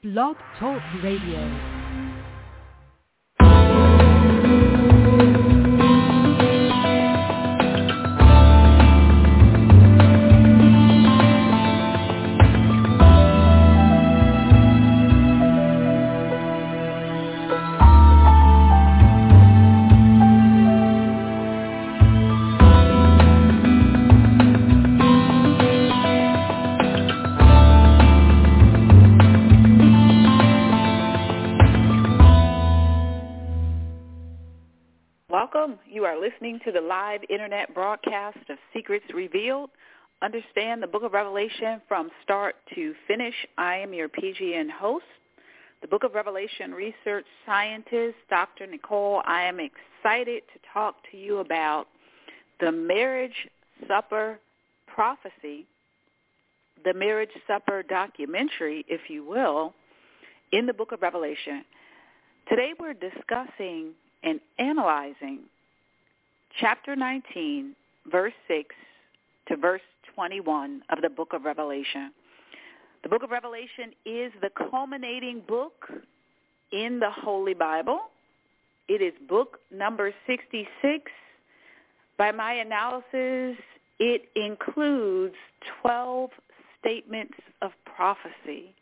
Blog Talk Radio. Listening to the live internet broadcast of Secrets Revealed. Understand the book of Revelation from start to finish. I am your PGN host, the book of Revelation research scientist, Dr. Nicole. I am excited to talk to you about the marriage supper prophecy, the marriage supper documentary, if you will, in the book of Revelation. Today we're discussing and analyzing chapter 19, verse 6 to verse 21 of the book of Revelation. The book of Revelation is the culminating book in the Holy Bible. It is book number 66. By my analysis, it includes 12 statements of prophecy.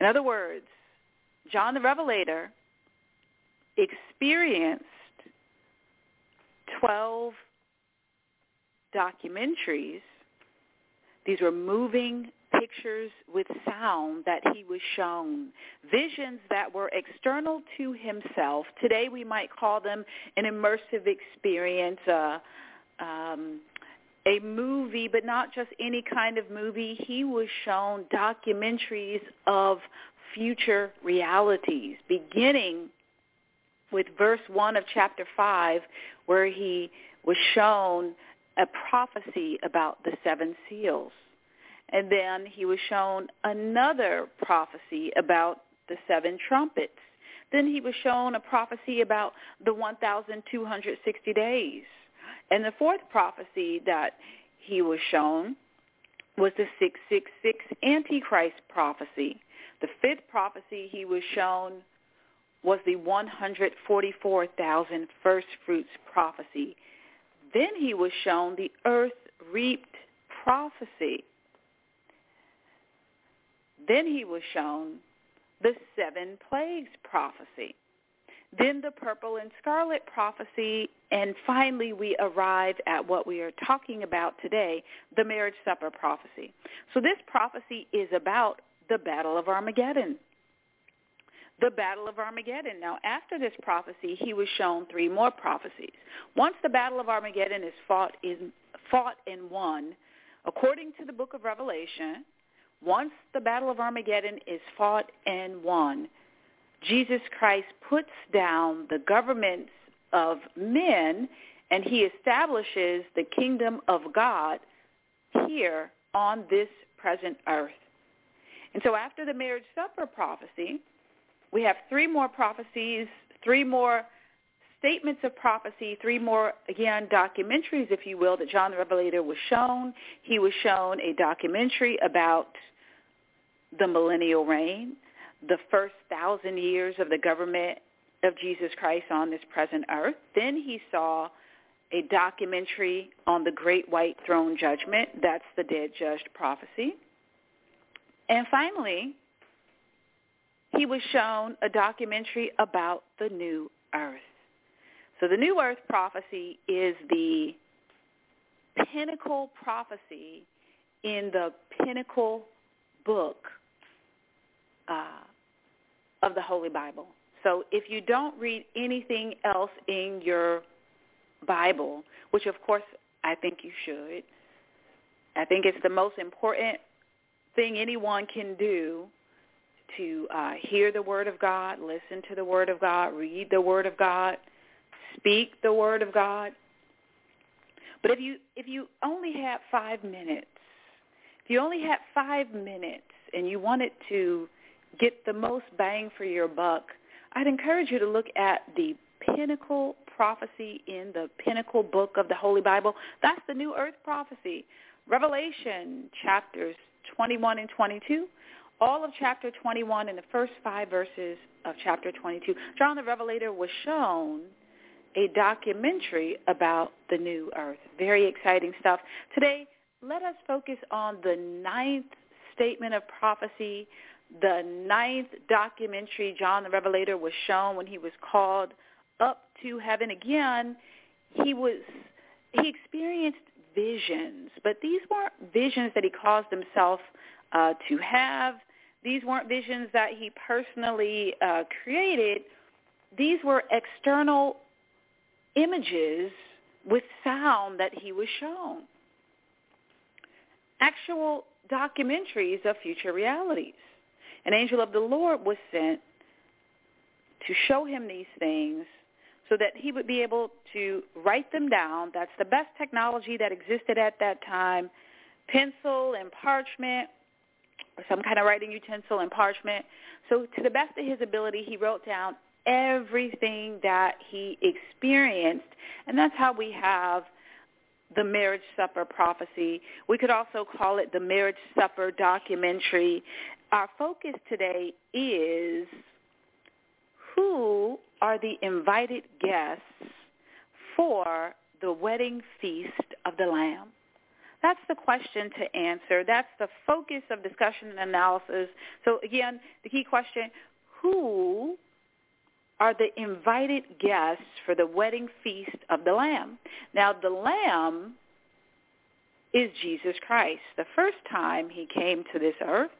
In other words, John the Revelator experienced 12 documentaries. These were moving pictures with sound that he was shown, visions that were external to himself. Today we might call them an immersive experience, uh, um, a movie, but not just any kind of movie. He was shown documentaries of future realities, beginning with verse 1 of chapter 5 where he was shown a prophecy about the seven seals. And then he was shown another prophecy about the seven trumpets. Then he was shown a prophecy about the 1,260 days. And the fourth prophecy that he was shown was the 666 Antichrist prophecy. The fifth prophecy he was shown was the 144,000 first fruits prophecy. Then he was shown the earth reaped prophecy. Then he was shown the seven plagues prophecy. Then the purple and scarlet prophecy, and finally we arrive at what we are talking about today, the marriage supper prophecy. So this prophecy is about the battle of Armageddon the Battle of Armageddon. Now, after this prophecy, he was shown three more prophecies. Once the Battle of Armageddon is fought, in, fought and won, according to the book of Revelation, once the Battle of Armageddon is fought and won, Jesus Christ puts down the governments of men and he establishes the kingdom of God here on this present earth. And so after the marriage supper prophecy, we have three more prophecies, three more statements of prophecy, three more, again, documentaries, if you will, that John the Revelator was shown. He was shown a documentary about the millennial reign, the first thousand years of the government of Jesus Christ on this present earth. Then he saw a documentary on the great white throne judgment. That's the dead judged prophecy. And finally, he was shown a documentary about the new earth. So the new earth prophecy is the pinnacle prophecy in the pinnacle book uh, of the Holy Bible. So if you don't read anything else in your Bible, which of course I think you should, I think it's the most important thing anyone can do to uh, hear the Word of God, listen to the Word of God, read the Word of God, speak the Word of God. But if you if you only had five minutes, if you only had five minutes and you wanted to get the most bang for your buck, I'd encourage you to look at the pinnacle prophecy in the pinnacle book of the Holy Bible. That's the New Earth prophecy. Revelation chapters 21 and 22 all of chapter 21 and the first five verses of chapter 22. John the Revelator was shown a documentary about the new earth. Very exciting stuff. Today, let us focus on the ninth statement of prophecy, the ninth documentary John the Revelator was shown when he was called up to heaven again. He was he experienced visions, but these weren't visions that he caused himself uh, to have. These weren't visions that he personally uh, created. These were external images with sound that he was shown. Actual documentaries of future realities. An angel of the Lord was sent to show him these things so that he would be able to write them down. That's the best technology that existed at that time, pencil and parchment some kind of writing utensil and parchment. So to the best of his ability, he wrote down everything that he experienced. And that's how we have the marriage supper prophecy. We could also call it the marriage supper documentary. Our focus today is who are the invited guests for the wedding feast of the Lamb? That's the question to answer. That's the focus of discussion and analysis. So again, the key question, who are the invited guests for the wedding feast of the Lamb? Now, the Lamb is Jesus Christ. The first time he came to this earth,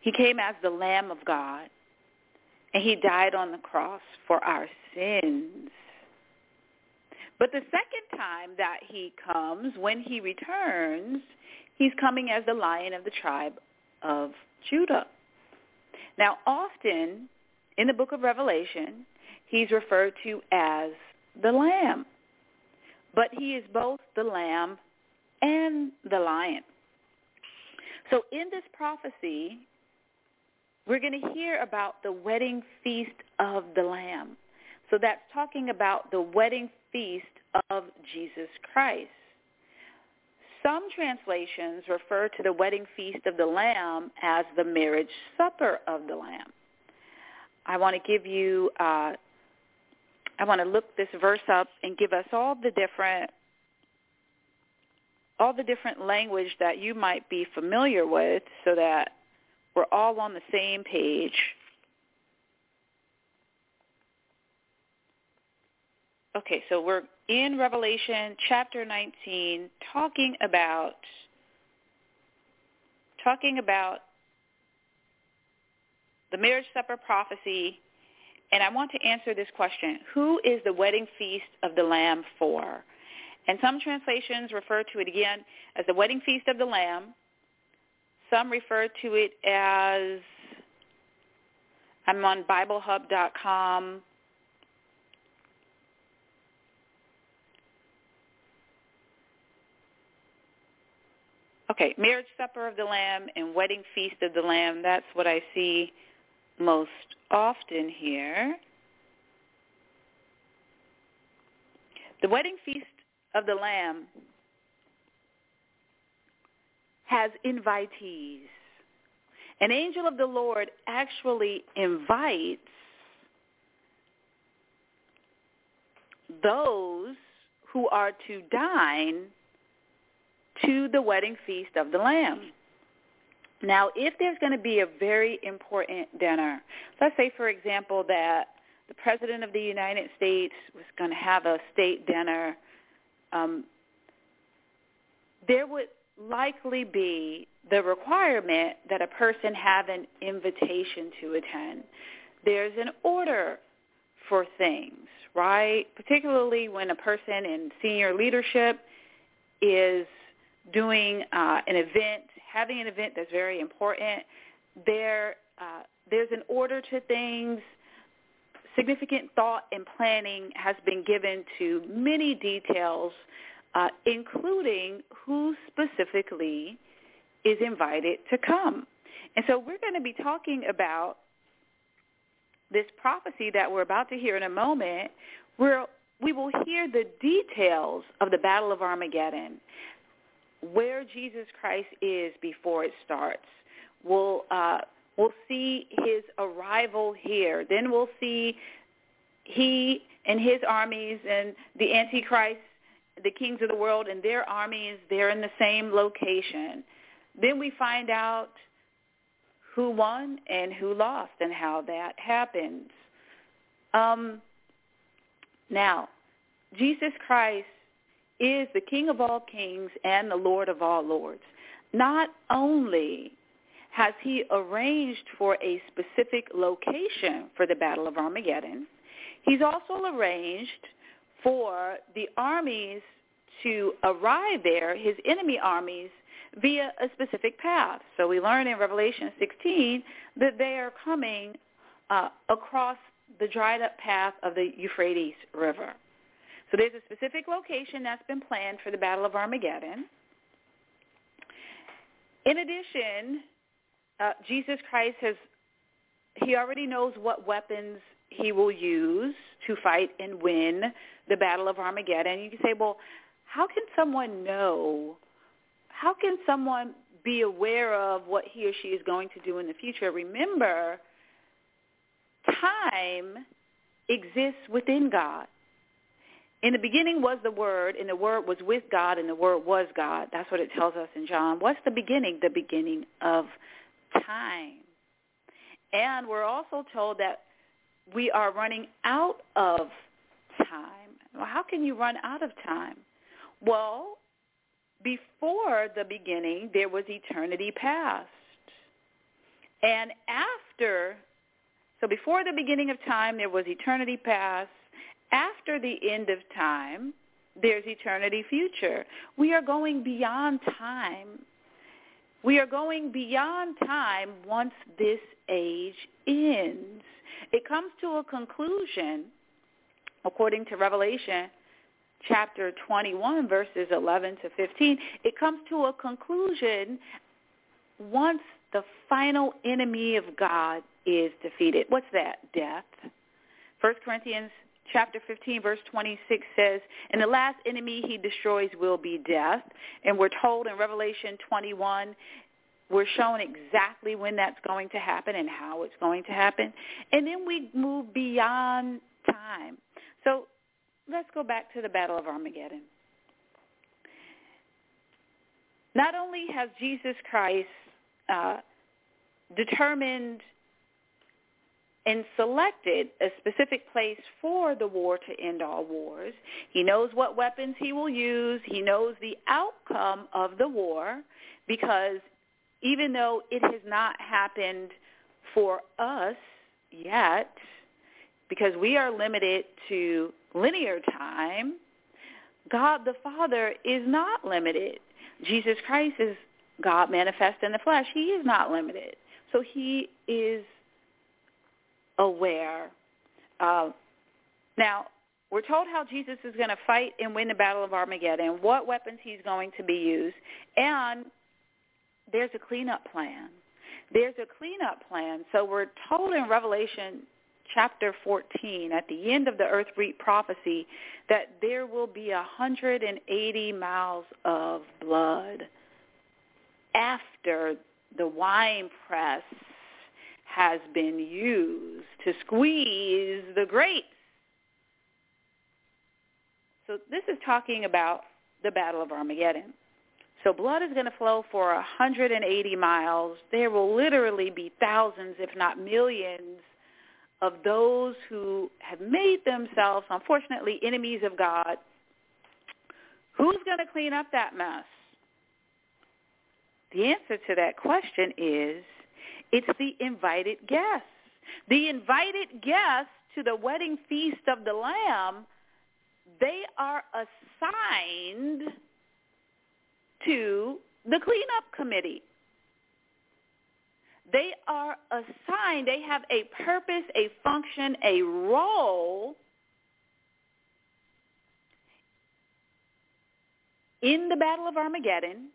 he came as the Lamb of God, and he died on the cross for our sins. But the second time that he comes, when he returns, he's coming as the lion of the tribe of Judah. Now, often in the book of Revelation, he's referred to as the lamb. But he is both the lamb and the lion. So in this prophecy, we're going to hear about the wedding feast of the lamb. So that's talking about the wedding feast of Jesus Christ. Some translations refer to the wedding feast of the Lamb as the marriage supper of the Lamb. I want to give you, uh, I want to look this verse up and give us all the different, all the different language that you might be familiar with, so that we're all on the same page. Okay, so we're in Revelation chapter 19 talking about talking about the marriage supper prophecy and I want to answer this question. Who is the wedding feast of the lamb for? And some translations refer to it again as the wedding feast of the lamb. Some refer to it as I'm on biblehub.com Okay, marriage supper of the Lamb and wedding feast of the Lamb. That's what I see most often here. The wedding feast of the Lamb has invitees. An angel of the Lord actually invites those who are to dine to the wedding feast of the Lamb. Now, if there's going to be a very important dinner, let's say, for example, that the President of the United States was going to have a state dinner, um, there would likely be the requirement that a person have an invitation to attend. There's an order for things, right? Particularly when a person in senior leadership is doing uh, an event, having an event that's very important. There, uh, there's an order to things. Significant thought and planning has been given to many details, uh, including who specifically is invited to come. And so we're going to be talking about this prophecy that we're about to hear in a moment, where we will hear the details of the Battle of Armageddon where Jesus Christ is before it starts. We'll uh, we'll see his arrival here. Then we'll see he and his armies and the Antichrist, the kings of the world and their armies. They're in the same location. Then we find out who won and who lost and how that happens. Um, now, Jesus Christ is the King of all kings and the Lord of all lords. Not only has he arranged for a specific location for the Battle of Armageddon, he's also arranged for the armies to arrive there, his enemy armies, via a specific path. So we learn in Revelation 16 that they are coming uh, across the dried up path of the Euphrates River. So there's a specific location that's been planned for the Battle of Armageddon. In addition, uh, Jesus Christ has, he already knows what weapons he will use to fight and win the Battle of Armageddon. You can say, well, how can someone know, how can someone be aware of what he or she is going to do in the future? Remember, time exists within God. In the beginning was the Word, and the Word was with God, and the Word was God. That's what it tells us in John. What's the beginning? The beginning of time. And we're also told that we are running out of time. Well, how can you run out of time? Well, before the beginning, there was eternity past. And after, so before the beginning of time, there was eternity past. After the end of time, there's eternity future. We are going beyond time. We are going beyond time once this age ends. It comes to a conclusion, according to Revelation chapter 21, verses 11 to 15. It comes to a conclusion once the final enemy of God is defeated. What's that? Death. 1 Corinthians chapter 15, verse 26 says, and the last enemy he destroys will be death. And we're told in Revelation 21, we're shown exactly when that's going to happen and how it's going to happen. And then we move beyond time. So let's go back to the Battle of Armageddon. Not only has Jesus Christ uh, determined and selected a specific place for the war to end all wars. He knows what weapons he will use. He knows the outcome of the war because even though it has not happened for us yet, because we are limited to linear time, God the Father is not limited. Jesus Christ is God manifest in the flesh. He is not limited. So he is aware. Uh, now, we're told how Jesus is going to fight and win the Battle of Armageddon, what weapons he's going to be used, and there's a cleanup plan. There's a cleanup plan. So we're told in Revelation chapter 14 at the end of the earth reap prophecy that there will be 180 miles of blood after the wine press has been used to squeeze the grapes. So this is talking about the Battle of Armageddon. So blood is going to flow for 180 miles. There will literally be thousands, if not millions, of those who have made themselves, unfortunately, enemies of God. Who's going to clean up that mess? The answer to that question is it's the invited guests. The invited guests to the wedding feast of the Lamb, they are assigned to the cleanup committee. They are assigned, they have a purpose, a function, a role in the Battle of Armageddon.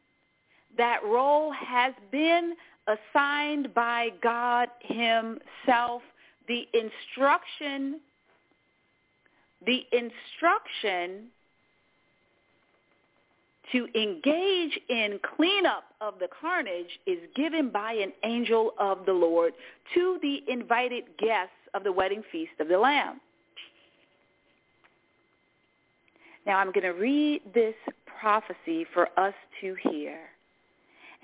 That role has been assigned by God himself. The instruction, the instruction to engage in cleanup of the carnage is given by an angel of the Lord to the invited guests of the wedding feast of the Lamb. Now I'm going to read this prophecy for us to hear.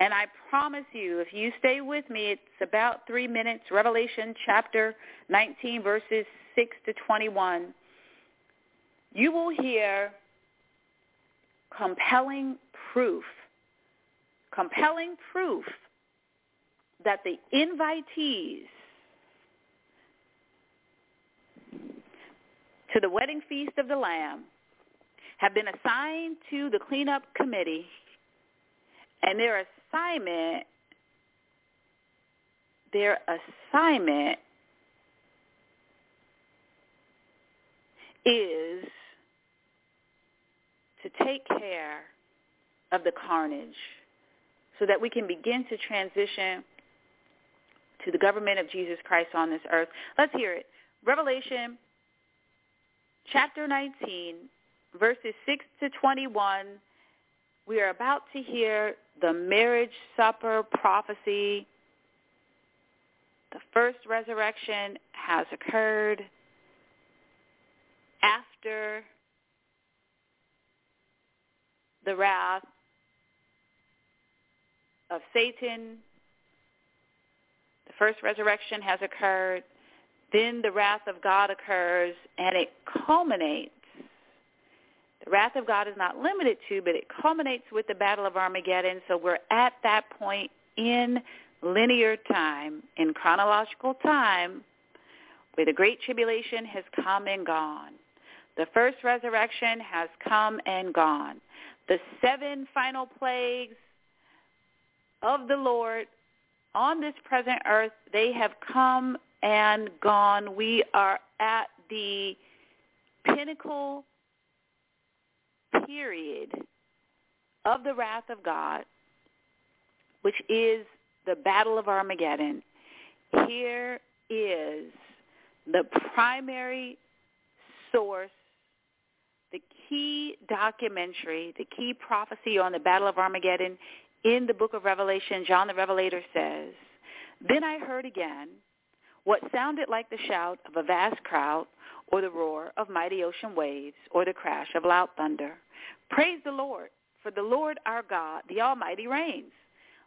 And I promise you, if you stay with me, it's about three minutes, Revelation chapter 19, verses 6 to 21. You will hear compelling proof, compelling proof that the invitees to the wedding feast of the Lamb have been assigned to the cleanup committee, and their assignment, their assignment is to take care of the carnage so that we can begin to transition to the government of Jesus Christ on this earth. Let's hear it. Revelation chapter 19, verses 6 to 21. We are about to hear the marriage supper prophecy. The first resurrection has occurred after the wrath of Satan. The first resurrection has occurred. Then the wrath of God occurs, and it culminates. The wrath of God is not limited to, but it culminates with the Battle of Armageddon. So we're at that point in linear time, in chronological time, where the Great Tribulation has come and gone. The first resurrection has come and gone the seven final plagues of the Lord on this present earth, they have come and gone. We are at the pinnacle period of the wrath of God, which is the battle of Armageddon. Here is the primary source the key documentary, the key prophecy on the Battle of Armageddon in the book of Revelation, John the Revelator says, Then I heard again what sounded like the shout of a vast crowd or the roar of mighty ocean waves or the crash of loud thunder. Praise the Lord, for the Lord our God, the Almighty, reigns.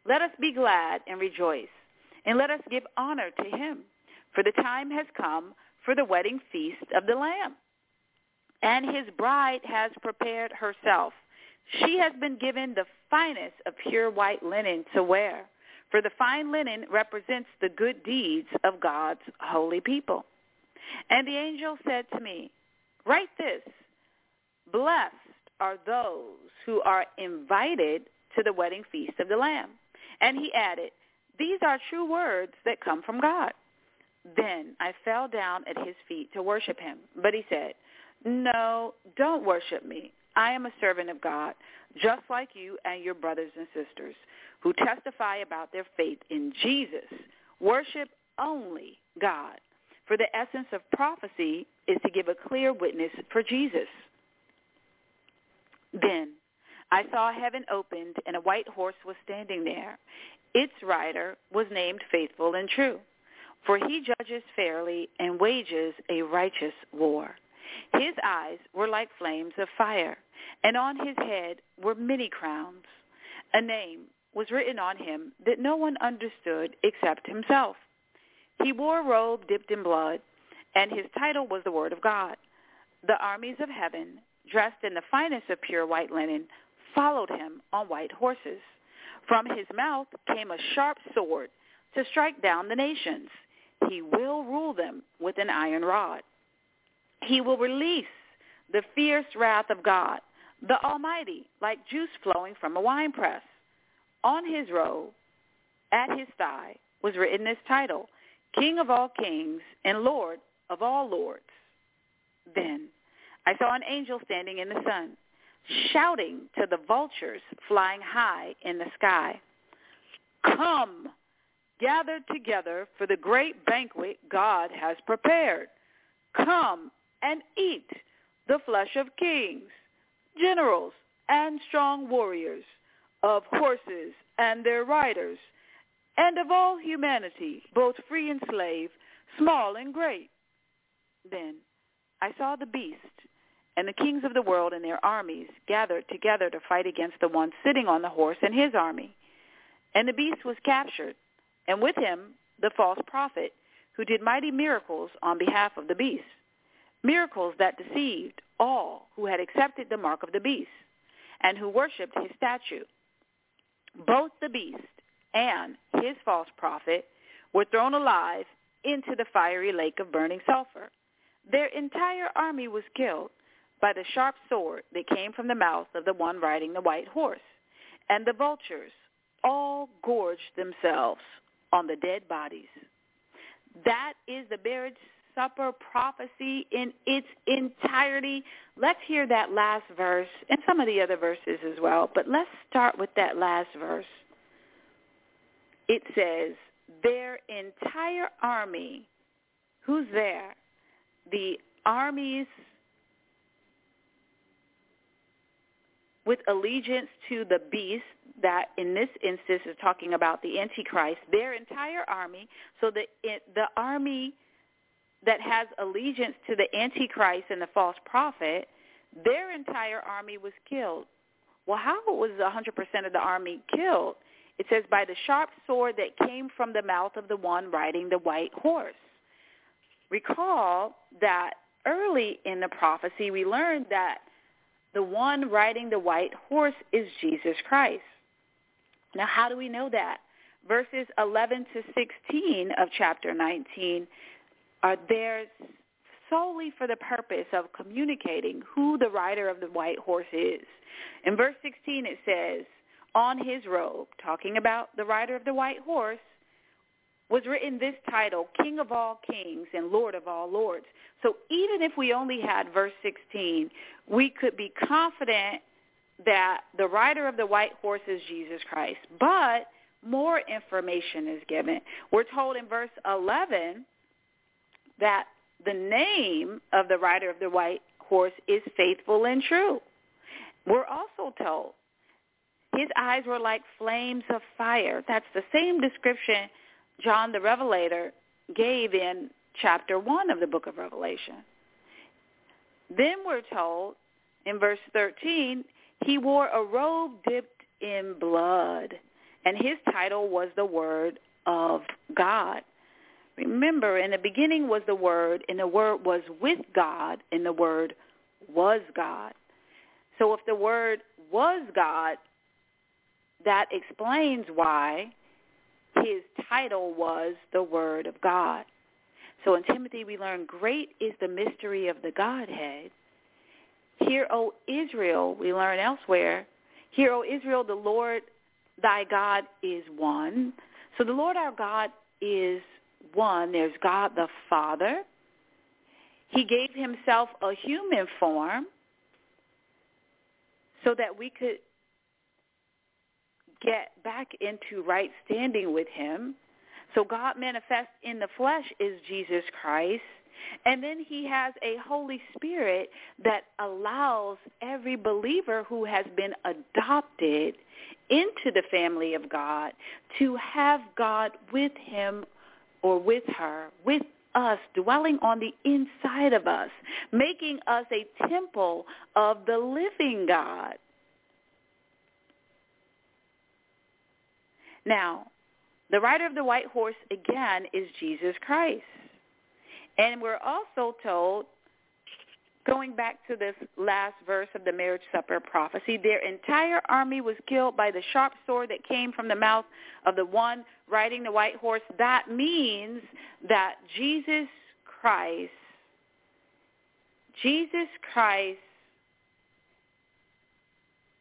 Let us be glad and rejoice, and let us give honor to him, for the time has come for the wedding feast of the Lamb and his bride has prepared herself. She has been given the finest of pure white linen to wear, for the fine linen represents the good deeds of God's holy people. And the angel said to me, Write this, blessed are those who are invited to the wedding feast of the Lamb. And he added, These are true words that come from God. Then I fell down at his feet to worship him. But he said, no, don't worship me. I am a servant of God, just like you and your brothers and sisters who testify about their faith in Jesus. Worship only God. For the essence of prophecy is to give a clear witness for Jesus. Then I saw heaven opened and a white horse was standing there. Its rider was named Faithful and True, for he judges fairly and wages a righteous war. His eyes were like flames of fire, and on his head were many crowns. A name was written on him that no one understood except himself. He wore a robe dipped in blood, and his title was the Word of God. The armies of heaven, dressed in the finest of pure white linen, followed him on white horses. From his mouth came a sharp sword to strike down the nations. He will rule them with an iron rod. He will release the fierce wrath of God, the Almighty, like juice flowing from a winepress. On his robe, at his thigh, was written this title, King of all kings and Lord of all lords. Then I saw an angel standing in the sun, shouting to the vultures flying high in the sky, Come, gather together for the great banquet God has prepared. Come and eat the flesh of kings, generals, and strong warriors, of horses and their riders, and of all humanity, both free and slave, small and great. Then I saw the beast and the kings of the world and their armies gathered together to fight against the one sitting on the horse and his army. And the beast was captured, and with him the false prophet, who did mighty miracles on behalf of the beast, miracles that deceived all who had accepted the mark of the beast and who worshipped his statue. Both the beast and his false prophet were thrown alive into the fiery lake of burning sulfur. Their entire army was killed by the sharp sword that came from the mouth of the one riding the white horse. And the vultures all gorged themselves on the dead bodies. That is the marriage supper prophecy in its entirety. Let's hear that last verse and some of the other verses as well, but let's start with that last verse. It says, their entire army, who's there? The armies with allegiance to the beast that in this instance is talking about the antichrist their entire army. So the the army that has allegiance to the antichrist and the false prophet their entire army was killed. Well how was 100% of the army killed it says by the sharp sword that came from the mouth of the one riding the white horse recall that early in the prophecy we learned that the one riding the white horse is Jesus Christ. Now, how do we know that? Verses 11 to 16 of chapter 19 are there solely for the purpose of communicating who the rider of the white horse is. In verse 16 it says, on his robe, talking about the rider of the white horse, was written this title, King of all kings and Lord of all lords. So even if we only had verse 16, we could be confident that the rider of the white horse is Jesus Christ. But more information is given. We're told in verse 11 that the name of the rider of the white horse is faithful and true. We're also told his eyes were like flames of fire. That's the same description John the Revelator gave in chapter 1 of the book of Revelation. Then we're told in verse 13, he wore a robe dipped in blood, and his title was the Word of God. Remember, in the beginning was the Word, and the Word was with God, and the Word was God. So if the Word was God, that explains why his title was the Word of God. So in Timothy we learn great is the mystery of the Godhead. Hear, O Israel, we learn elsewhere, hear, O Israel, the Lord thy God is one. So the Lord our God is one. There's God the Father. He gave himself a human form so that we could get back into right standing with him. So God manifest in the flesh is Jesus Christ. And then he has a Holy Spirit that allows every believer who has been adopted into the family of God to have God with him or with her, with us, dwelling on the inside of us, making us a temple of the living God. Now, the rider of the white horse, again, is Jesus Christ. And we're also told, going back to this last verse of the marriage supper prophecy, their entire army was killed by the sharp sword that came from the mouth of the one riding the white horse. That means that Jesus Christ, Jesus Christ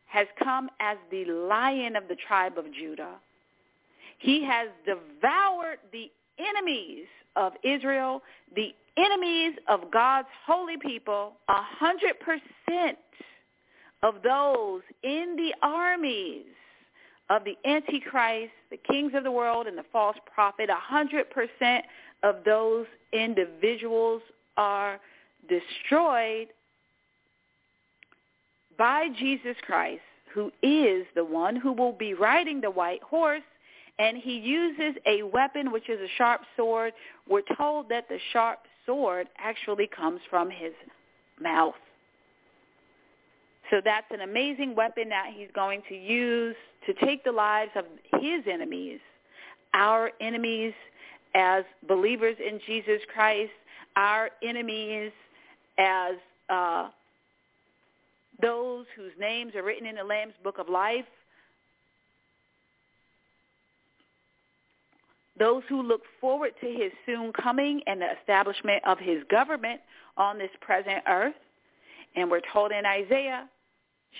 has come as the lion of the tribe of Judah he has devoured the enemies of Israel, the enemies of God's holy people, a hundred percent of those in the armies of the Antichrist, the kings of the world, and the false prophet, a hundred percent of those individuals are destroyed by Jesus Christ, who is the one who will be riding the white horse, and he uses a weapon which is a sharp sword. We're told that the sharp sword actually comes from his mouth. So that's an amazing weapon that he's going to use to take the lives of his enemies, our enemies as believers in Jesus Christ, our enemies as uh, those whose names are written in the Lamb's Book of Life, those who look forward to his soon coming and the establishment of his government on this present earth. And we're told in Isaiah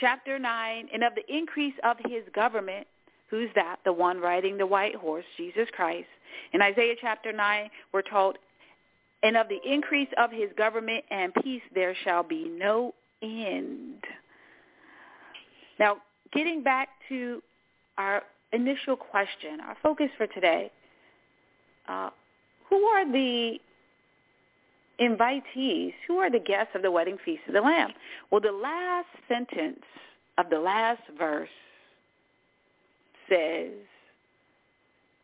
chapter 9, and of the increase of his government, who's that? The one riding the white horse, Jesus Christ. In Isaiah chapter 9, we're told, and of the increase of his government and peace there shall be no end. Now, getting back to our initial question, our focus for today, uh, who are the invitees? Who are the guests of the wedding feast of the Lamb? Well, the last sentence of the last verse says,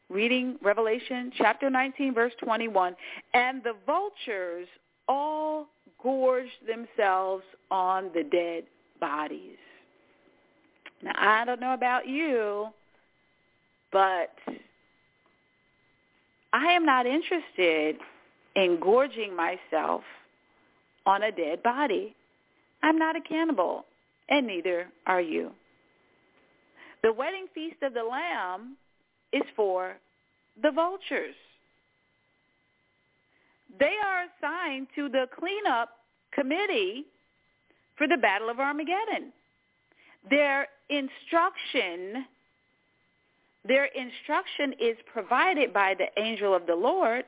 reading Revelation chapter 19, verse 21, and the vultures all gorged themselves on the dead bodies. Now, I don't know about you, but I am not interested in gorging myself on a dead body. I'm not a cannibal, and neither are you. The wedding feast of the Lamb is for the vultures. They are assigned to the cleanup committee for the Battle of Armageddon. Their instruction their instruction is provided by the angel of the Lord,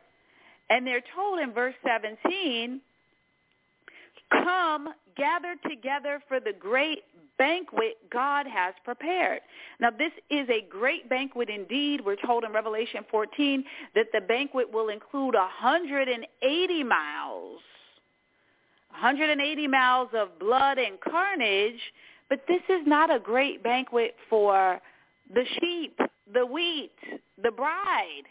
and they're told in verse 17, come gather together for the great banquet God has prepared. Now this is a great banquet indeed. We're told in Revelation 14 that the banquet will include 180 miles. 180 miles of blood and carnage, but this is not a great banquet for the sheep, the wheat, the bride.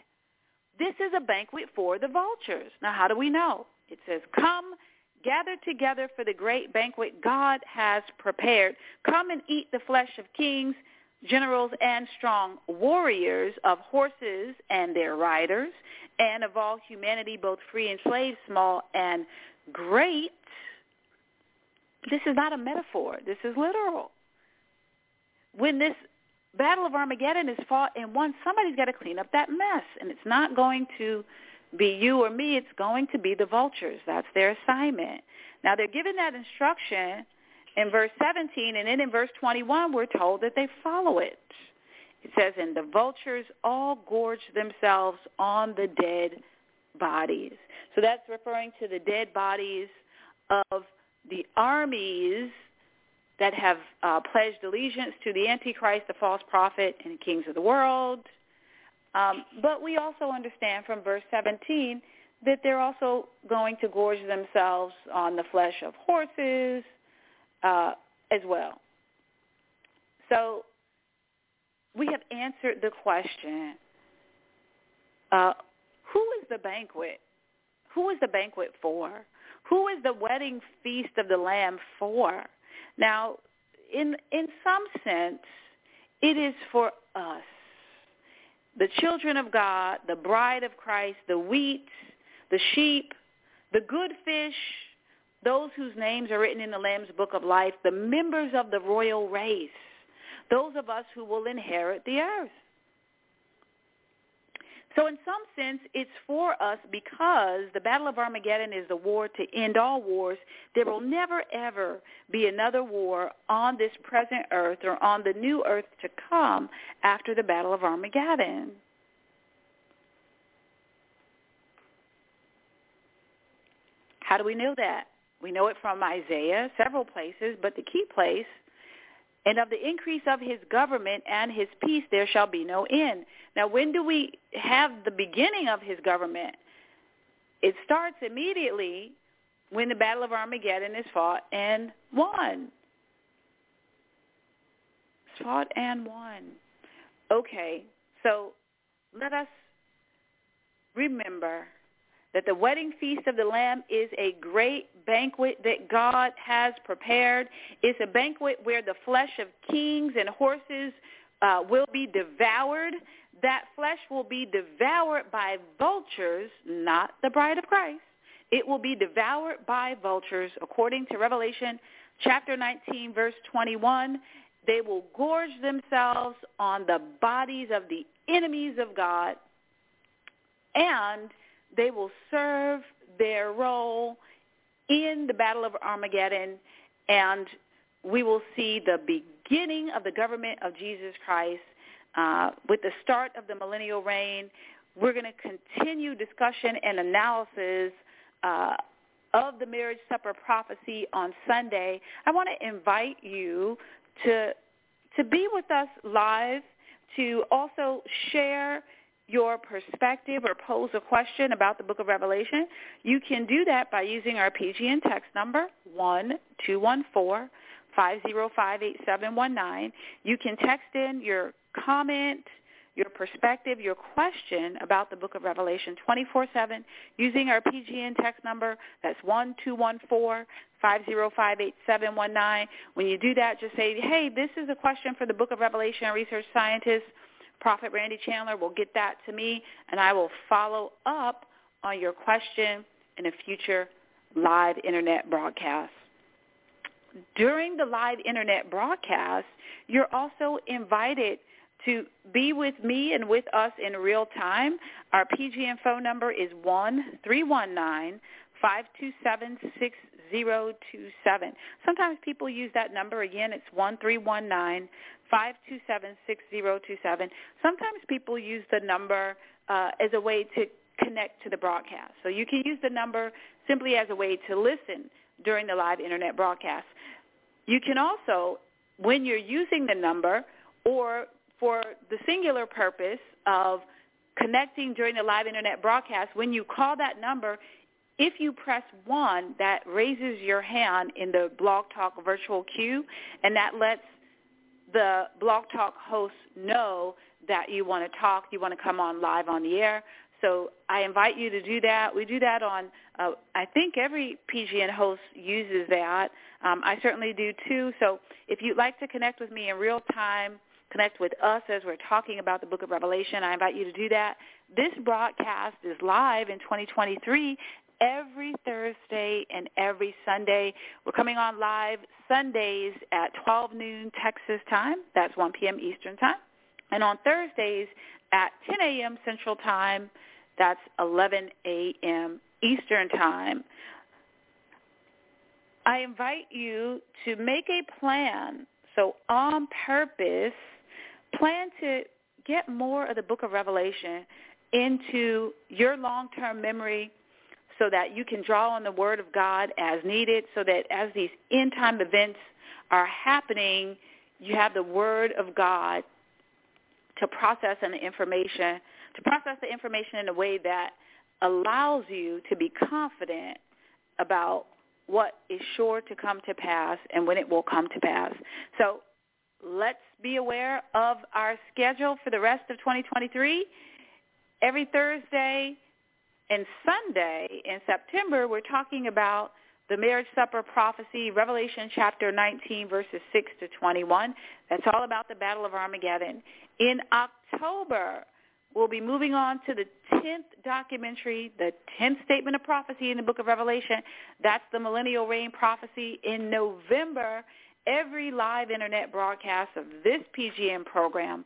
This is a banquet for the vultures. Now, how do we know? It says, come, gather together for the great banquet God has prepared. Come and eat the flesh of kings, generals, and strong warriors, of horses and their riders, and of all humanity, both free and slave, small and great. This is not a metaphor. This is literal. When this Battle of Armageddon is fought and won, somebody's got to clean up that mess. And it's not going to be you or me. It's going to be the vultures. That's their assignment. Now, they're given that instruction in verse 17, and then in verse 21, we're told that they follow it. It says, and the vultures all gorge themselves on the dead bodies. So that's referring to the dead bodies of the armies that have uh, pledged allegiance to the Antichrist, the false prophet, and the kings of the world. Um, but we also understand from verse 17 that they're also going to gorge themselves on the flesh of horses uh, as well. So we have answered the question, uh, who is the banquet? Who is the banquet for? Who is the wedding feast of the Lamb for? Now, in in some sense, it is for us, the children of God, the bride of Christ, the wheat, the sheep, the good fish, those whose names are written in the Lamb's book of life, the members of the royal race, those of us who will inherit the earth. So in some sense, it's for us because the Battle of Armageddon is the war to end all wars. There will never, ever be another war on this present earth or on the new earth to come after the Battle of Armageddon. How do we know that? We know it from Isaiah, several places, but the key place and of the increase of his government and his peace there shall be no end. Now, when do we have the beginning of his government? It starts immediately when the Battle of Armageddon is fought and won. Fought and won. Okay, so let us remember that the wedding feast of the Lamb is a great banquet that God has prepared. It's a banquet where the flesh of kings and horses uh, will be devoured. That flesh will be devoured by vultures, not the bride of Christ. It will be devoured by vultures, according to Revelation chapter 19, verse 21. They will gorge themselves on the bodies of the enemies of God, and they will serve their role in the Battle of Armageddon, and we will see the beginning of the government of Jesus Christ uh, with the start of the millennial reign. We're going to continue discussion and analysis uh, of the marriage supper prophecy on Sunday. I want to invite you to to be with us live to also share your perspective or pose a question about the book of Revelation, you can do that by using our PGN text number, 1-214-505-8719. You can text in your comment, your perspective, your question about the book of Revelation 24-7 using our PGN text number. That's 1-214-505-8719. When you do that, just say, hey, this is a question for the book of Revelation research scientist Prophet Randy Chandler will get that to me, and I will follow up on your question in a future live internet broadcast. During the live internet broadcast, you're also invited to be with me and with us in real time. Our PGN phone number is one three one nine five two seven six zero two seven. Sometimes people use that number again. It's one three one nine 527-6027. Sometimes people use the number uh, as a way to connect to the broadcast. So you can use the number simply as a way to listen during the live internet broadcast. You can also, when you're using the number or for the singular purpose of connecting during the live internet broadcast, when you call that number, if you press 1, that raises your hand in the Blog Talk virtual queue, and that lets the Blog Talk hosts know that you want to talk, you want to come on live on the air. So I invite you to do that. We do that on, uh, I think every PGN host uses that. Um, I certainly do too. So if you'd like to connect with me in real time, connect with us as we're talking about the book of Revelation, I invite you to do that. This broadcast is live in 2023 every Thursday and every Sunday. We're coming on live Sundays at 12 noon Texas time. That's 1 p.m. Eastern time. And on Thursdays at 10 a.m. Central time. That's 11 a.m. Eastern time. I invite you to make a plan. So on purpose, plan to get more of the book of Revelation into your long-term memory so that you can draw on the Word of God as needed so that as these end-time events are happening, you have the Word of God to process the information, to process the information in a way that allows you to be confident about what is sure to come to pass and when it will come to pass. So let's be aware of our schedule for the rest of 2023. Every Thursday, and Sunday in September, we're talking about the marriage supper prophecy, Revelation chapter 19, verses 6 to 21. That's all about the Battle of Armageddon. In October, we'll be moving on to the 10th documentary, the 10th statement of prophecy in the book of Revelation. That's the millennial reign prophecy. In November, every live internet broadcast of this PGN program,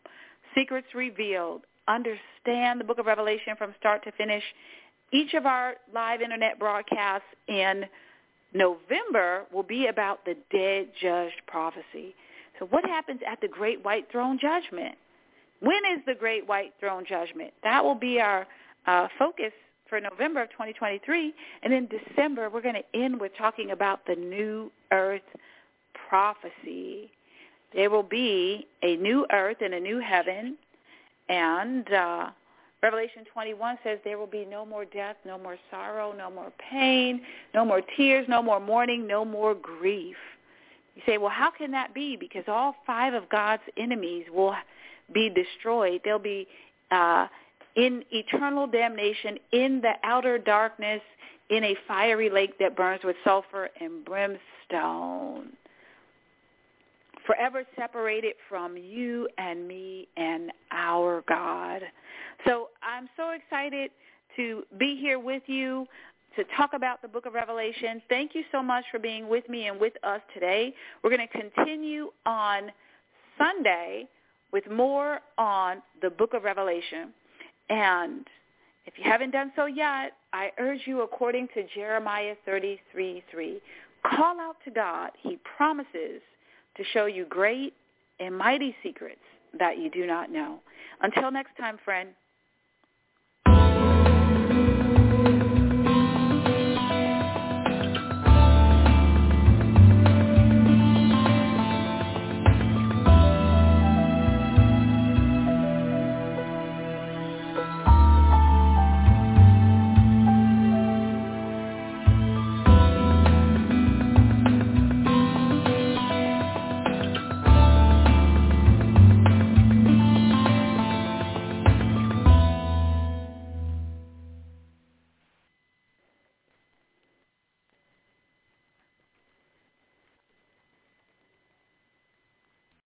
Secrets Revealed, understand the book of Revelation from start to finish each of our live internet broadcasts in November will be about the dead judged prophecy. So what happens at the great white throne judgment? When is the great white throne judgment? That will be our uh, focus for November of 2023. And in December, we're going to end with talking about the new earth prophecy. There will be a new earth and a new heaven, and uh, Revelation 21 says there will be no more death, no more sorrow, no more pain, no more tears, no more mourning, no more grief. You say, well, how can that be? Because all five of God's enemies will be destroyed. They'll be uh, in eternal damnation in the outer darkness in a fiery lake that burns with sulfur and brimstone. Forever separated from you and me and our God. So I'm so excited to be here with you to talk about the book of Revelation. Thank you so much for being with me and with us today. We're going to continue on Sunday with more on the book of Revelation. And if you haven't done so yet, I urge you according to Jeremiah 33:3, call out to God. He promises to show you great and mighty secrets that you do not know. Until next time, friend,